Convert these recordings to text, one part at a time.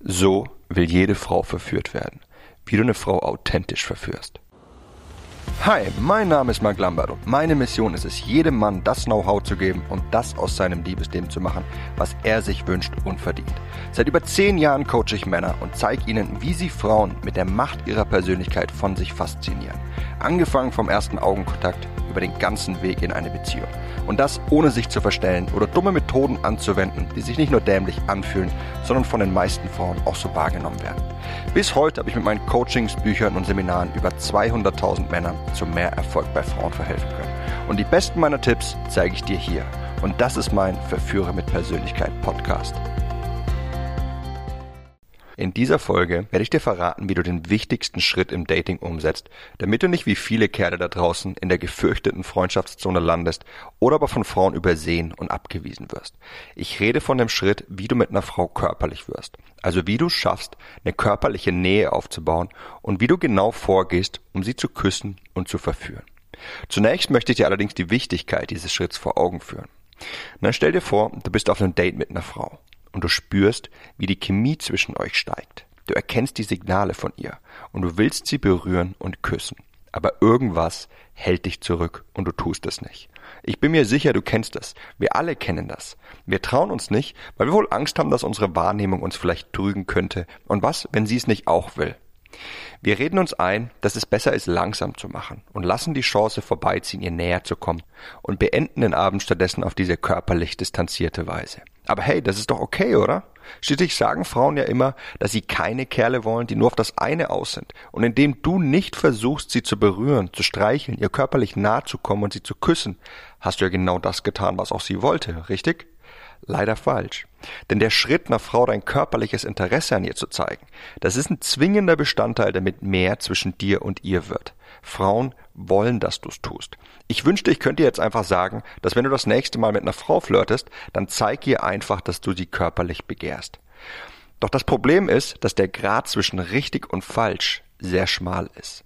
So will jede Frau verführt werden. Wie du eine Frau authentisch verführst. Hi, mein Name ist Mark Lambert und meine Mission ist es, jedem Mann das Know-how zu geben und das aus seinem Liebesleben zu machen, was er sich wünscht und verdient. Seit über zehn Jahren coache ich Männer und zeige ihnen, wie sie Frauen mit der Macht ihrer Persönlichkeit von sich faszinieren. Angefangen vom ersten Augenkontakt über den ganzen Weg in eine Beziehung. Und das ohne sich zu verstellen oder dumme Methoden anzuwenden, die sich nicht nur dämlich anfühlen, sondern von den meisten Frauen auch so wahrgenommen werden. Bis heute habe ich mit meinen Coachings, Büchern und Seminaren über 200.000 Männern zu mehr Erfolg bei Frauen verhelfen können. Und die besten meiner Tipps zeige ich dir hier. Und das ist mein Verführer mit Persönlichkeit Podcast. In dieser Folge werde ich dir verraten, wie du den wichtigsten Schritt im Dating umsetzt, damit du nicht wie viele Kerle da draußen in der gefürchteten Freundschaftszone landest oder aber von Frauen übersehen und abgewiesen wirst. Ich rede von dem Schritt, wie du mit einer Frau körperlich wirst. Also wie du schaffst, eine körperliche Nähe aufzubauen und wie du genau vorgehst, um sie zu küssen und zu verführen. Zunächst möchte ich dir allerdings die Wichtigkeit dieses Schritts vor Augen führen. dann stell dir vor, du bist auf einem Date mit einer Frau und du spürst, wie die Chemie zwischen euch steigt. Du erkennst die Signale von ihr und du willst sie berühren und küssen. Aber irgendwas hält dich zurück und du tust es nicht. Ich bin mir sicher, du kennst das. Wir alle kennen das. Wir trauen uns nicht, weil wir wohl Angst haben, dass unsere Wahrnehmung uns vielleicht trügen könnte. Und was, wenn sie es nicht auch will? Wir reden uns ein, dass es besser ist, langsam zu machen und lassen die Chance vorbeiziehen, ihr näher zu kommen und beenden den Abend stattdessen auf diese körperlich distanzierte Weise. Aber hey, das ist doch okay, oder? Schließlich sagen Frauen ja immer, dass sie keine Kerle wollen, die nur auf das eine aus sind. Und indem du nicht versuchst, sie zu berühren, zu streicheln, ihr körperlich nahe zu kommen und sie zu küssen, hast du ja genau das getan, was auch sie wollte, richtig? Leider falsch. Denn der Schritt, einer Frau dein körperliches Interesse an ihr zu zeigen, das ist ein zwingender Bestandteil, damit mehr zwischen dir und ihr wird. Frauen wollen, dass du's tust. Ich wünschte, ich könnte jetzt einfach sagen, dass wenn du das nächste Mal mit einer Frau flirtest, dann zeig ihr einfach, dass du sie körperlich begehrst. Doch das Problem ist, dass der Grad zwischen richtig und falsch sehr schmal ist.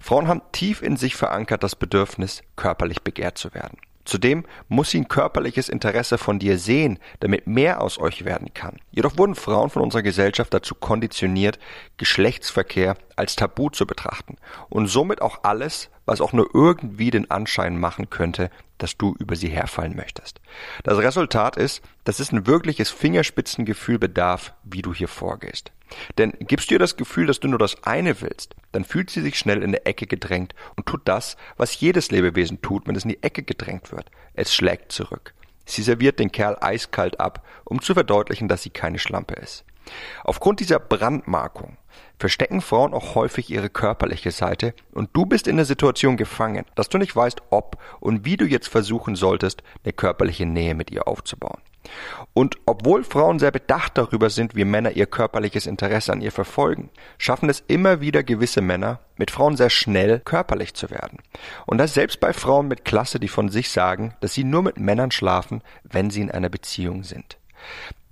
Frauen haben tief in sich verankert das Bedürfnis, körperlich begehrt zu werden. Zudem muss sie ein körperliches Interesse von dir sehen, damit mehr aus euch werden kann. Jedoch wurden Frauen von unserer Gesellschaft dazu konditioniert, Geschlechtsverkehr als Tabu zu betrachten und somit auch alles, was auch nur irgendwie den Anschein machen könnte, dass du über sie herfallen möchtest. Das Resultat ist, dass es ein wirkliches Fingerspitzengefühl bedarf, wie du hier vorgehst. Denn gibst du ihr das Gefühl, dass du nur das eine willst, dann fühlt sie sich schnell in eine Ecke gedrängt und tut das, was jedes Lebewesen tut, wenn es in die Ecke gedrängt wird. Es schlägt zurück. Sie serviert den Kerl eiskalt ab, um zu verdeutlichen, dass sie keine Schlampe ist. Aufgrund dieser Brandmarkung verstecken Frauen auch häufig ihre körperliche Seite und du bist in der Situation gefangen, dass du nicht weißt, ob und wie du jetzt versuchen solltest, eine körperliche Nähe mit ihr aufzubauen. Und obwohl Frauen sehr bedacht darüber sind, wie Männer ihr körperliches Interesse an ihr verfolgen, schaffen es immer wieder gewisse Männer, mit Frauen sehr schnell körperlich zu werden. Und das selbst bei Frauen mit Klasse, die von sich sagen, dass sie nur mit Männern schlafen, wenn sie in einer Beziehung sind.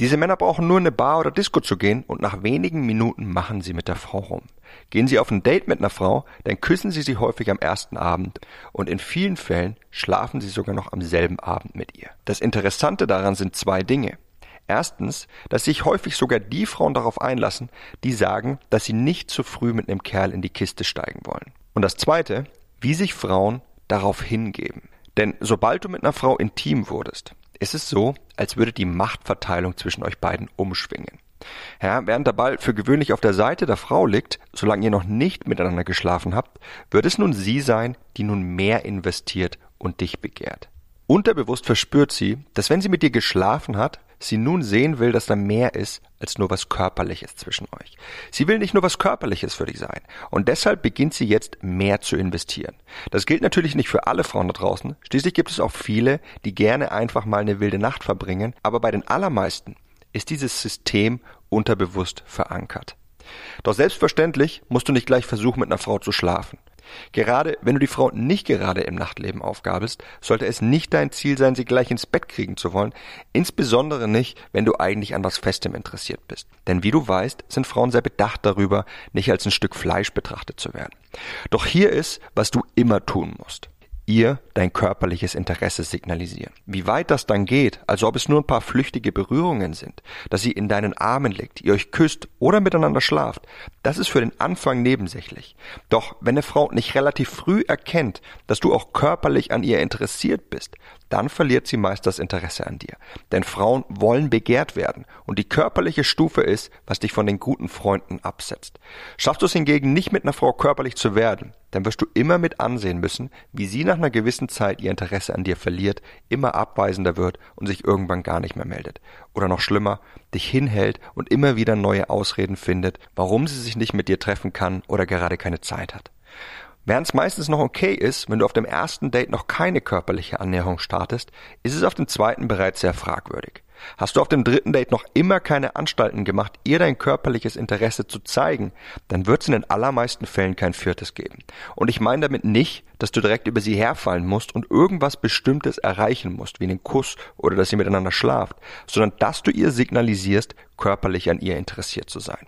Diese Männer brauchen nur in eine Bar oder Disco zu gehen und nach wenigen Minuten machen sie mit der Frau rum. Gehen sie auf ein Date mit einer Frau, dann küssen sie sie häufig am ersten Abend und in vielen Fällen schlafen sie sogar noch am selben Abend mit ihr. Das Interessante daran sind zwei Dinge. Erstens, dass sich häufig sogar die Frauen darauf einlassen, die sagen, dass sie nicht zu früh mit einem Kerl in die Kiste steigen wollen. Und das zweite, wie sich Frauen darauf hingeben. Denn sobald du mit einer Frau intim wurdest, ist es so, als würde die Machtverteilung zwischen euch beiden umschwingen. Ja, während der Ball für gewöhnlich auf der Seite der Frau liegt, solange ihr noch nicht miteinander geschlafen habt, wird es nun sie sein, die nun mehr investiert und dich begehrt. Unterbewusst verspürt sie, dass wenn sie mit dir geschlafen hat, sie nun sehen will, dass da mehr ist als nur was Körperliches zwischen euch. Sie will nicht nur was Körperliches für dich sein. Und deshalb beginnt sie jetzt mehr zu investieren. Das gilt natürlich nicht für alle Frauen da draußen. Schließlich gibt es auch viele, die gerne einfach mal eine wilde Nacht verbringen. Aber bei den allermeisten ist dieses System unterbewusst verankert. Doch selbstverständlich musst du nicht gleich versuchen, mit einer Frau zu schlafen. Gerade wenn du die Frau nicht gerade im Nachtleben aufgabelst, sollte es nicht dein Ziel sein, sie gleich ins Bett kriegen zu wollen, insbesondere nicht, wenn du eigentlich an was Festem interessiert bist. Denn wie du weißt, sind Frauen sehr bedacht darüber, nicht als ein Stück Fleisch betrachtet zu werden. Doch hier ist, was du immer tun musst. Ihr dein körperliches Interesse signalisieren. Wie weit das dann geht, also ob es nur ein paar flüchtige Berührungen sind, dass sie in deinen Armen liegt, ihr euch küsst oder miteinander schlaft, das ist für den Anfang nebensächlich. Doch wenn eine Frau nicht relativ früh erkennt, dass du auch körperlich an ihr interessiert bist, dann verliert sie meist das Interesse an dir. Denn Frauen wollen begehrt werden und die körperliche Stufe ist, was dich von den guten Freunden absetzt. Schaffst du es hingegen nicht mit einer Frau körperlich zu werden, dann wirst du immer mit ansehen müssen, wie sie nach einer gewissen Zeit ihr Interesse an dir verliert, immer abweisender wird und sich irgendwann gar nicht mehr meldet. Oder noch schlimmer, dich hinhält und immer wieder neue Ausreden findet, warum sie sich nicht mit dir treffen kann oder gerade keine Zeit hat. Während es meistens noch okay ist, wenn du auf dem ersten Date noch keine körperliche Annäherung startest, ist es auf dem zweiten bereits sehr fragwürdig. Hast du auf dem dritten Date noch immer keine Anstalten gemacht, ihr dein körperliches Interesse zu zeigen, dann wird es in den allermeisten Fällen kein viertes geben. Und ich meine damit nicht, dass du direkt über sie herfallen musst und irgendwas Bestimmtes erreichen musst, wie einen Kuss oder dass ihr miteinander schlaft, sondern dass du ihr signalisierst, körperlich an ihr interessiert zu sein.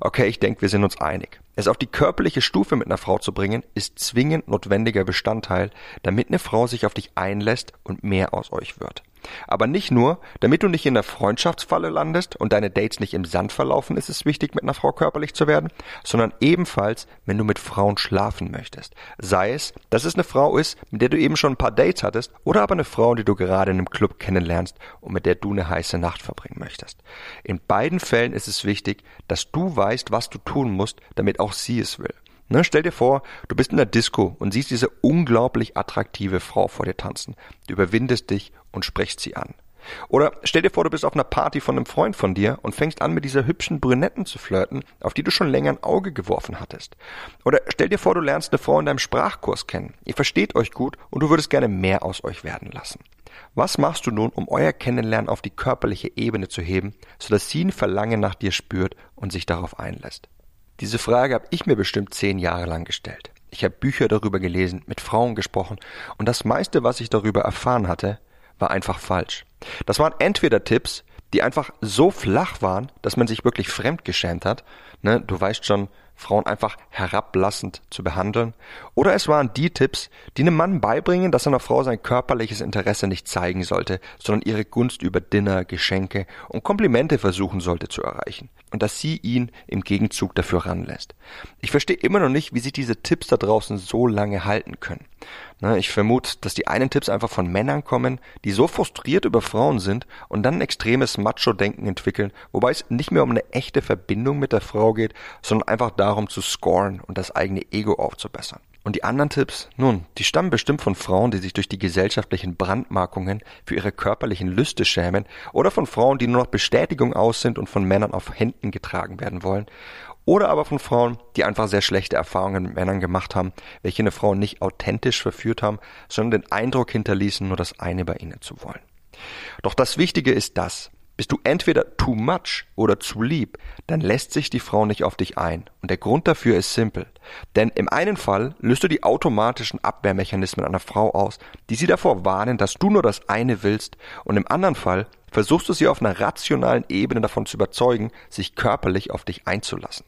Okay, ich denke, wir sind uns einig. Es auf die körperliche Stufe mit einer Frau zu bringen, ist zwingend notwendiger Bestandteil, damit eine Frau sich auf dich einlässt und mehr aus euch wird. Aber nicht nur, damit du nicht in der Freundschaftsfalle landest und deine Dates nicht im Sand verlaufen, ist es wichtig, mit einer Frau körperlich zu werden, sondern ebenfalls, wenn du mit Frauen schlafen möchtest. Sei es, dass es eine Frau ist, mit der du eben schon ein paar Dates hattest, oder aber eine Frau, die du gerade in einem Club kennenlernst und mit der du eine heiße Nacht verbringen möchtest. In beiden Fällen ist es wichtig, dass du weißt, was du tun musst, damit auch sie es will. Ne, stell dir vor, du bist in der Disco und siehst diese unglaublich attraktive Frau vor dir tanzen. Du überwindest dich und sprichst sie an. Oder stell dir vor, du bist auf einer Party von einem Freund von dir und fängst an, mit dieser hübschen Brünetten zu flirten, auf die du schon länger ein Auge geworfen hattest. Oder stell dir vor, du lernst eine Frau in deinem Sprachkurs kennen. Ihr versteht euch gut und du würdest gerne mehr aus euch werden lassen. Was machst du nun, um euer Kennenlernen auf die körperliche Ebene zu heben, sodass sie ein Verlangen nach dir spürt und sich darauf einlässt? Diese Frage habe ich mir bestimmt zehn Jahre lang gestellt. Ich habe Bücher darüber gelesen, mit Frauen gesprochen und das meiste, was ich darüber erfahren hatte, war einfach falsch. Das waren entweder Tipps, die einfach so flach waren, dass man sich wirklich fremdgeschämt hat. Ne, du weißt schon, Frauen einfach herablassend zu behandeln. Oder es waren die Tipps, die einem Mann beibringen, dass einer Frau sein körperliches Interesse nicht zeigen sollte, sondern ihre Gunst über Dinner, Geschenke und Komplimente versuchen sollte zu erreichen. Und dass sie ihn im Gegenzug dafür ranlässt. Ich verstehe immer noch nicht, wie sich diese Tipps da draußen so lange halten können. Ne, ich vermute, dass die einen Tipps einfach von Männern kommen, die so frustriert über Frauen sind und dann ein extremes Macho-Denken entwickeln, wobei es nicht mehr um eine echte Verbindung mit der Frau geht, sondern einfach darum zu scoren und das eigene Ego aufzubessern. Und die anderen Tipps, nun, die stammen bestimmt von Frauen, die sich durch die gesellschaftlichen Brandmarkungen für ihre körperlichen Lüste schämen, oder von Frauen, die nur noch Bestätigung aus sind und von Männern auf Händen getragen werden wollen, oder aber von Frauen, die einfach sehr schlechte Erfahrungen mit Männern gemacht haben, welche eine Frau nicht authentisch verführt haben, sondern den Eindruck hinterließen, nur das eine bei ihnen zu wollen. Doch das Wichtige ist das. Bist du entweder too much oder zu lieb, dann lässt sich die Frau nicht auf dich ein. Und der Grund dafür ist simpel. Denn im einen Fall löst du die automatischen Abwehrmechanismen einer Frau aus, die sie davor warnen, dass du nur das eine willst, und im anderen Fall versuchst du sie auf einer rationalen Ebene davon zu überzeugen, sich körperlich auf dich einzulassen.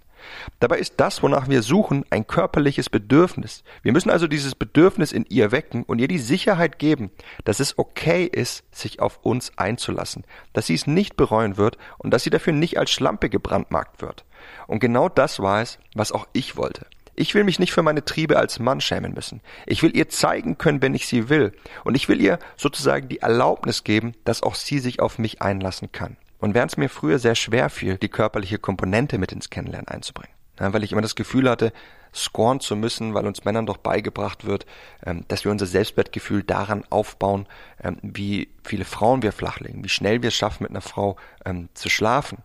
Dabei ist das, wonach wir suchen, ein körperliches Bedürfnis. Wir müssen also dieses Bedürfnis in ihr wecken und ihr die Sicherheit geben, dass es okay ist, sich auf uns einzulassen, dass sie es nicht bereuen wird und dass sie dafür nicht als Schlampe gebrandmarkt wird. Und genau das war es, was auch ich wollte. Ich will mich nicht für meine Triebe als Mann schämen müssen. Ich will ihr zeigen können, wenn ich sie will. Und ich will ihr sozusagen die Erlaubnis geben, dass auch sie sich auf mich einlassen kann. Und während es mir früher sehr schwer fiel, die körperliche Komponente mit ins Kennenlernen einzubringen, ja, weil ich immer das Gefühl hatte, scoren zu müssen, weil uns Männern doch beigebracht wird, ähm, dass wir unser Selbstwertgefühl daran aufbauen, ähm, wie viele Frauen wir flachlegen, wie schnell wir es schaffen, mit einer Frau ähm, zu schlafen.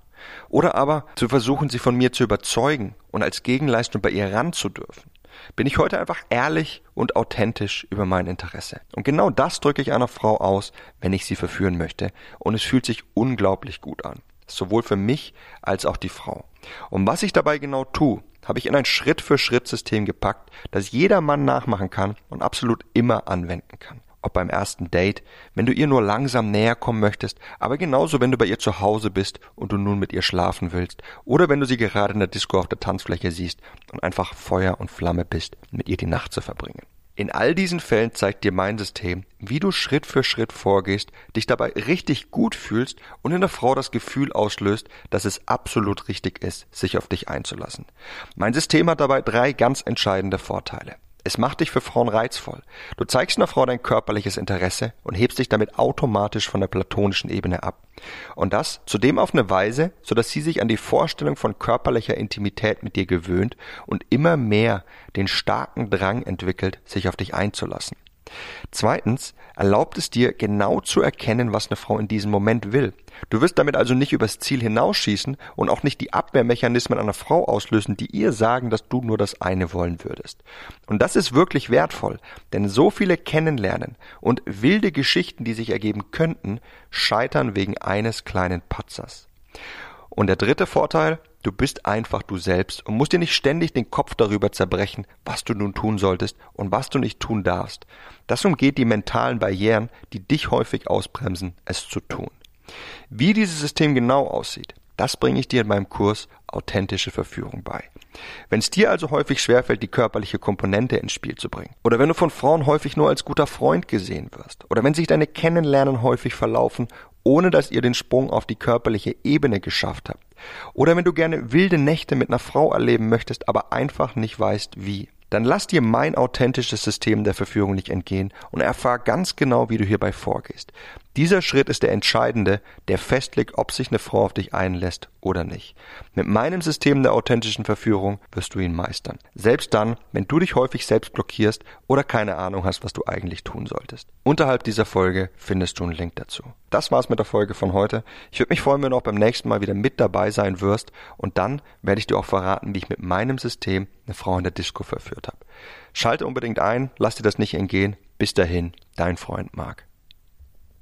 Oder aber zu versuchen, sie von mir zu überzeugen und als Gegenleistung bei ihr ran zu dürfen bin ich heute einfach ehrlich und authentisch über mein Interesse. Und genau das drücke ich einer Frau aus, wenn ich sie verführen möchte. Und es fühlt sich unglaublich gut an. Sowohl für mich als auch die Frau. Und was ich dabei genau tue, habe ich in ein Schritt-für-Schritt-System gepackt, das jeder Mann nachmachen kann und absolut immer anwenden kann ob beim ersten Date, wenn du ihr nur langsam näher kommen möchtest, aber genauso, wenn du bei ihr zu Hause bist und du nun mit ihr schlafen willst, oder wenn du sie gerade in der Disco auf der Tanzfläche siehst und einfach Feuer und Flamme bist, mit ihr die Nacht zu verbringen. In all diesen Fällen zeigt dir mein System, wie du Schritt für Schritt vorgehst, dich dabei richtig gut fühlst und in der Frau das Gefühl auslöst, dass es absolut richtig ist, sich auf dich einzulassen. Mein System hat dabei drei ganz entscheidende Vorteile. Es macht dich für Frauen reizvoll. Du zeigst einer Frau dein körperliches Interesse und hebst dich damit automatisch von der platonischen Ebene ab. Und das zudem auf eine Weise, so dass sie sich an die Vorstellung von körperlicher Intimität mit dir gewöhnt und immer mehr den starken Drang entwickelt, sich auf dich einzulassen. Zweitens erlaubt es dir genau zu erkennen, was eine Frau in diesem Moment will. Du wirst damit also nicht übers Ziel hinausschießen und auch nicht die Abwehrmechanismen einer Frau auslösen, die ihr sagen, dass du nur das eine wollen würdest. Und das ist wirklich wertvoll, denn so viele Kennenlernen und wilde Geschichten, die sich ergeben könnten, scheitern wegen eines kleinen Patzers. Und der dritte Vorteil, du bist einfach du selbst und musst dir nicht ständig den Kopf darüber zerbrechen, was du nun tun solltest und was du nicht tun darfst. Das umgeht die mentalen Barrieren, die dich häufig ausbremsen, es zu tun. Wie dieses System genau aussieht, das bringe ich dir in meinem Kurs Authentische Verführung bei. Wenn es dir also häufig schwerfällt, die körperliche Komponente ins Spiel zu bringen, oder wenn du von Frauen häufig nur als guter Freund gesehen wirst, oder wenn sich deine Kennenlernen häufig verlaufen, ohne dass ihr den Sprung auf die körperliche Ebene geschafft habt, oder wenn du gerne wilde Nächte mit einer Frau erleben möchtest, aber einfach nicht weißt wie, dann lass dir mein authentisches System der Verführung nicht entgehen und erfahr ganz genau, wie du hierbei vorgehst. Dieser Schritt ist der entscheidende, der festlegt, ob sich eine Frau auf dich einlässt oder nicht. Mit meinem System der authentischen Verführung wirst du ihn meistern. Selbst dann, wenn du dich häufig selbst blockierst oder keine Ahnung hast, was du eigentlich tun solltest. Unterhalb dieser Folge findest du einen Link dazu. Das war's mit der Folge von heute. Ich würde mich freuen, wenn du auch beim nächsten Mal wieder mit dabei sein wirst und dann werde ich dir auch verraten, wie ich mit meinem System eine Frau in der Disco verführt habe. Schalte unbedingt ein, lass dir das nicht entgehen. Bis dahin, dein Freund Marc.